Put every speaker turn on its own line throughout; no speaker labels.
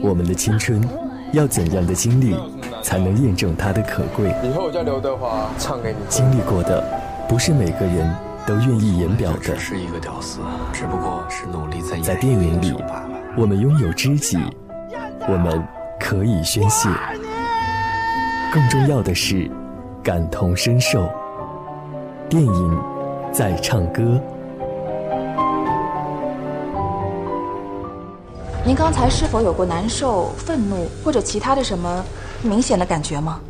我们的青春，要怎样的经历，才能验证它的可贵？
以后我叫刘德华，唱给你。
经历过的，不是每个人都愿意言表的。
只是一个屌丝，只不过是努力在
在电影里，我们拥有知己，我们可以宣泄。更重要的是，感同身受。电影在唱歌。
您刚才是否有过难受、愤怒或者其他的什么明显的感觉吗？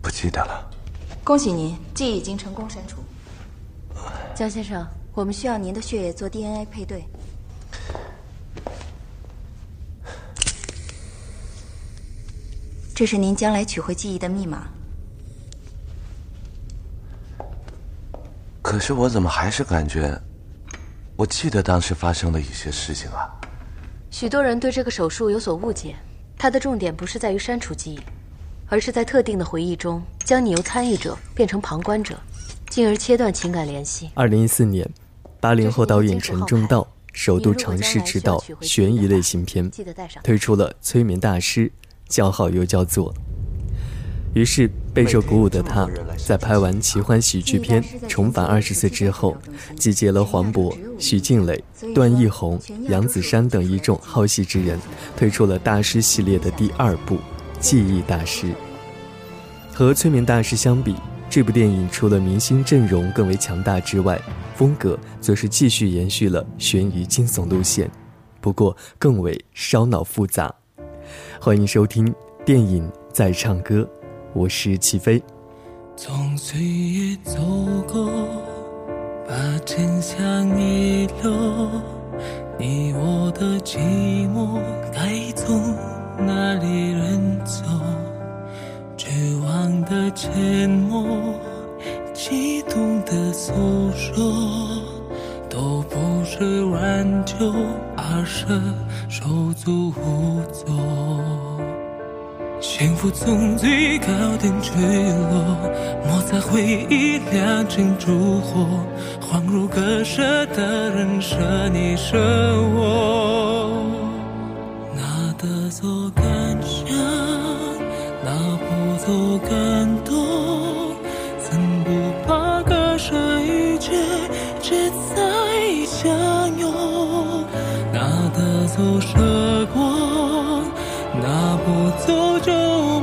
不记得了。
恭喜您，记忆已经成功删除。
江先生，我们需要您的血液做 DNA 配对。这是您将来取回记忆的密码。
可是我怎么还是感觉？我记得当时发生的一些事情啊。
许多人对这个手术有所误解，它的重点不是在于删除记忆，而是在特定的回忆中将你由参与者变成旁观者，进而切断情感联系。
二零一四年，八零后导演陈正道首度尝试执导悬疑类型片，推出了《催眠大师》，叫好又叫座。于是备受鼓舞的他，在拍完奇幻喜剧片《重返二十岁》之后，集结了黄渤、徐静蕾、段奕宏、杨子姗等一众好戏之人，推出了大师系列的第二部《记忆大师》。和《催眠大师》相比，这部电影除了明星阵容更为强大之外，风格则是继续延续了悬疑惊悚路线，不过更为烧脑复杂。欢迎收听电影在唱歌。我是齐飞。
从岁月走过，把真相遗落，你我的寂寞该从哪里人走？绝望的沉默，激动的诉说，都不是挽救，而是手足无措。幸福从最高点坠落，抹在回忆酿成烛火，恍如隔世的人舍你舍我，我走着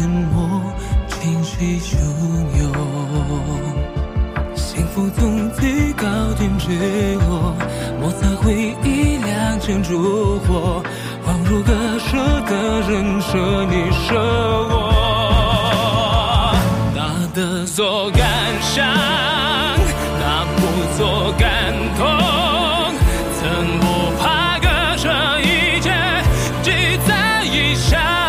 淹没，情绪汹涌，幸福总最高点坠落，摩擦回忆两情烛火，恍如隔世的人，舍你舍我，拿得做感伤，拿不做感痛，曾不怕隔着一切，只在一想。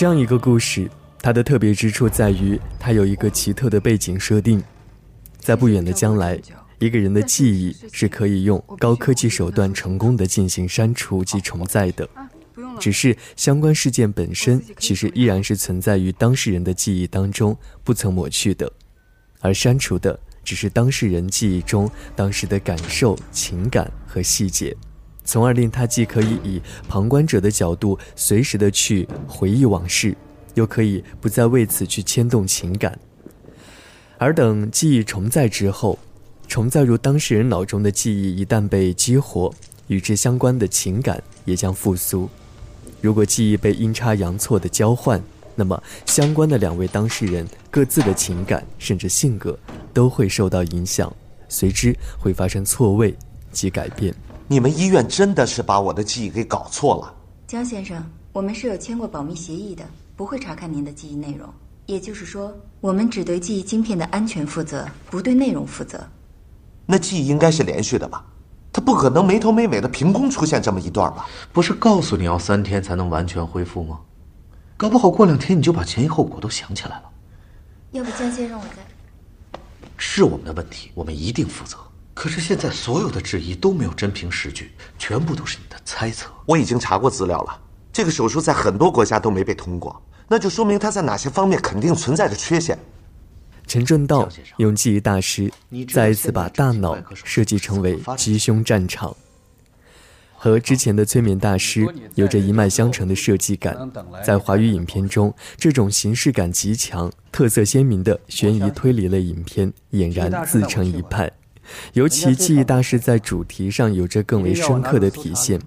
这样一个故事，它的特别之处在于，它有一个奇特的背景设定，在不远的将来，一个人的记忆是可以用高科技手段成功的进行删除及重载的，只是相关事件本身其实依然是存在于当事人的记忆当中，不曾抹去的，而删除的只是当事人记忆中当时的感受、情感和细节。从而令他既可以以旁观者的角度随时的去回忆往事，又可以不再为此去牵动情感。而等记忆重载之后，重载入当事人脑中的记忆一旦被激活，与之相关的情感也将复苏。如果记忆被阴差阳错的交换，那么相关的两位当事人各自的情感甚至性格都会受到影响，随之会发生错位及改变。
你们医院真的是把我的记忆给搞错了，
江先生，我们是有签过保密协议的，不会查看您的记忆内容。也就是说，我们只对记忆晶片的安全负责，不对内容负责。
那记忆应该是连续的吧？它不可能没头没尾的凭空出现这么一段吧？
不是告诉你要三天才能完全恢复吗？搞不好过两天你就把前因后果都想起来了。
要不江先生我再……
是我们的问题，我们一定负责。可是现在所有的质疑都没有真凭实据，全部都是你的猜测。
我已经查过资料了，这个手术在很多国家都没被通过，那就说明它在哪些方面肯定存在着缺陷。
陈正道用记忆大师再一次把大脑设计成为鸡胸战场，和之前的催眠大师有着一脉相承的设计感。在华语影片中，这种形式感极强、特色鲜明的悬疑推理类影片俨然自成一派。尤其记忆大师在主题上有着更为深刻的体现。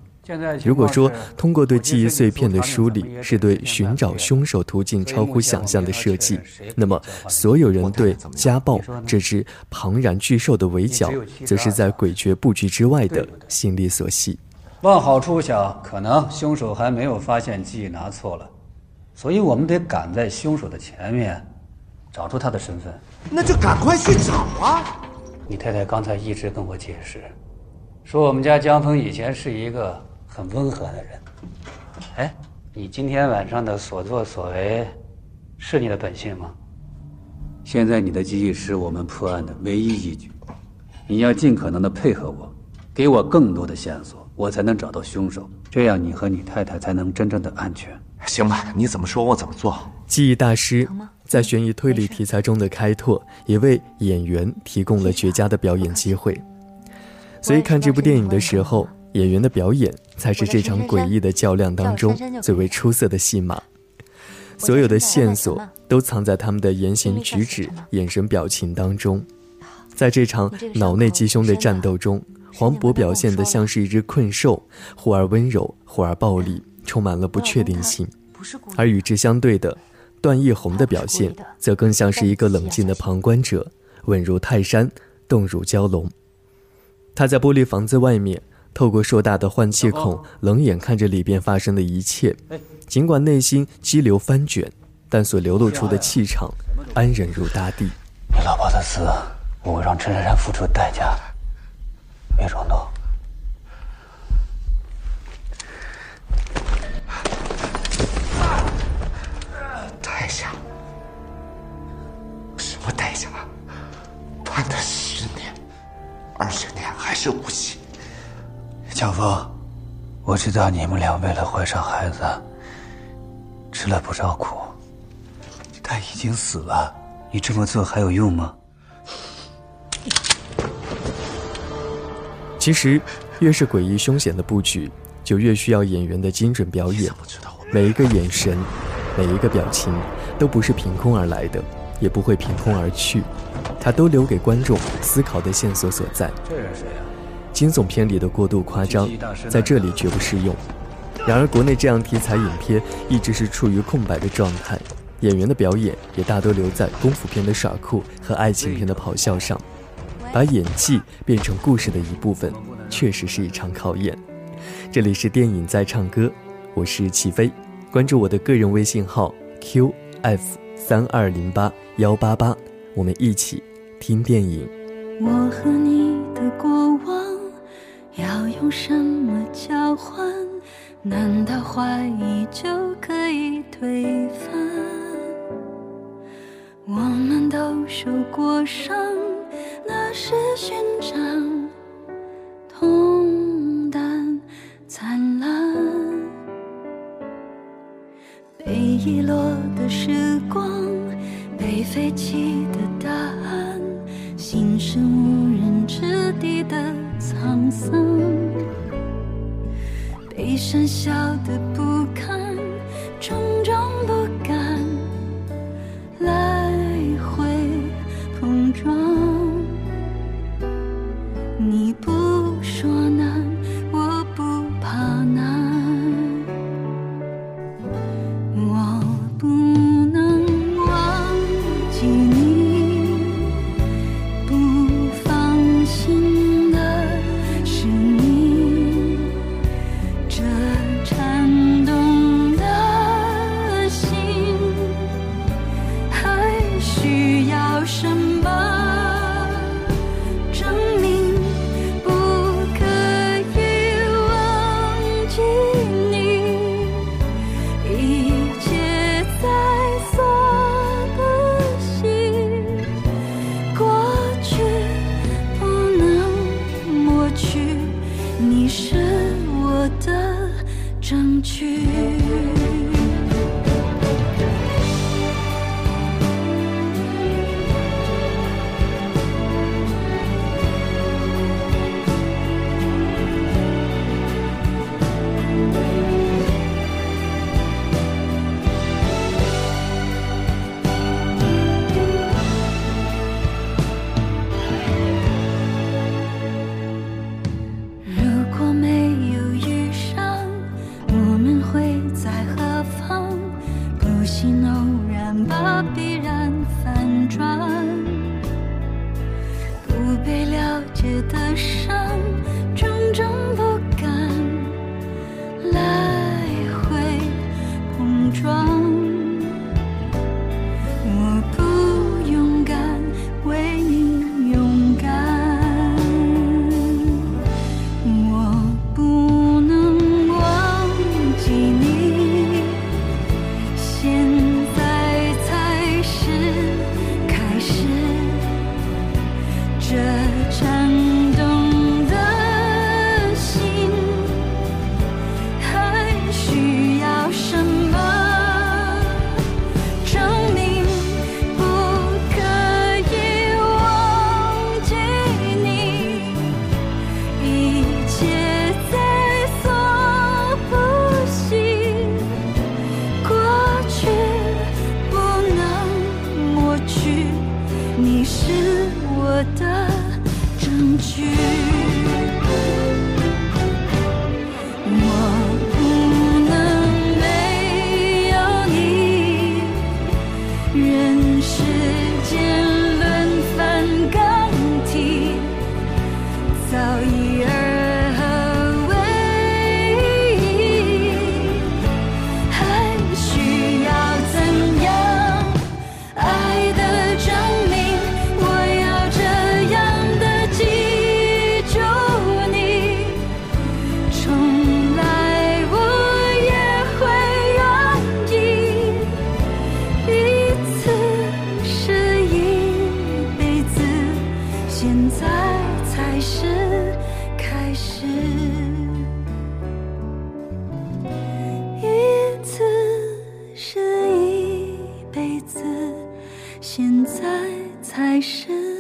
如果说通过对记忆碎片的梳理是对寻找凶手途径超乎想象的设计，那么所有人对家暴这只庞然巨兽的围剿，则是在诡谲布局之外的心力所系。
往好处想，可能凶手还没有发现记忆拿错了，所以我们得赶在凶手的前面，找出他的身份。
那就赶快去找啊！
你太太刚才一直跟我解释，说我们家江峰以前是一个很温和的人。哎，你今天晚上的所作所为，是你的本性吗？现在你的记忆是我们破案的唯一依据，你要尽可能的配合我，给我更多的线索，我才能找到凶手，这样你和你太太才能真正的安全。
行吧，你怎么说我怎么做。
记忆大师。在悬疑推理题材中的开拓，也为演员提供了绝佳的表演机会。所以看这部电影的时候，演员的表演才是这场诡异的较量当中最为出色的戏码。所有的线索都藏在他们的言行举止、眼神表情当中。在这场脑内鸡胸的战斗中，黄渤表现得像是一只困兽，忽而温柔，忽而暴力，充满了不确定性。而与之相对的。段奕宏的表现则更像是一个冷静的旁观者，稳如泰山，动如蛟龙。他在玻璃房子外面，透过硕大的换气孔，冷眼看着里边发生的一切。尽管内心激流翻卷，但所流露出的气场，安忍如大地。
你老婆的死，我会让陈珊珊付出代价。别冲动。
是无锡，
江峰，我知道你们俩为了怀上孩子，吃了不少苦。他已经死了，你这么做还有用吗？
其实，越是诡异凶险的布局，就越需要演员的精准表演。每一个眼神，每一个表情。都不是凭空而来的，也不会凭空而去，它都留给观众思考的线索所在。
这是谁啊？
惊悚片里的过度夸张，在这里绝不适用。然而，国内这样题材影片一直是处于空白的状态，演员的表演也大多留在功夫片的耍酷和爱情片的咆哮上。把演技变成故事的一部分，确实是一场考验。这里是电影在唱歌，我是齐飞，关注我的个人微信号 qf 三二零八幺八八，我们一起听电影。
我和你的过用什么交换？难道怀疑就可以推翻？我们都受过伤。那是勋章，痛淡灿烂，被遗落的时光，被废弃的答案，心是无人之地的沧桑，一生笑得不堪种种不敢来回碰撞。
你不
说不信偶然把必然反转。不被了解的伤还是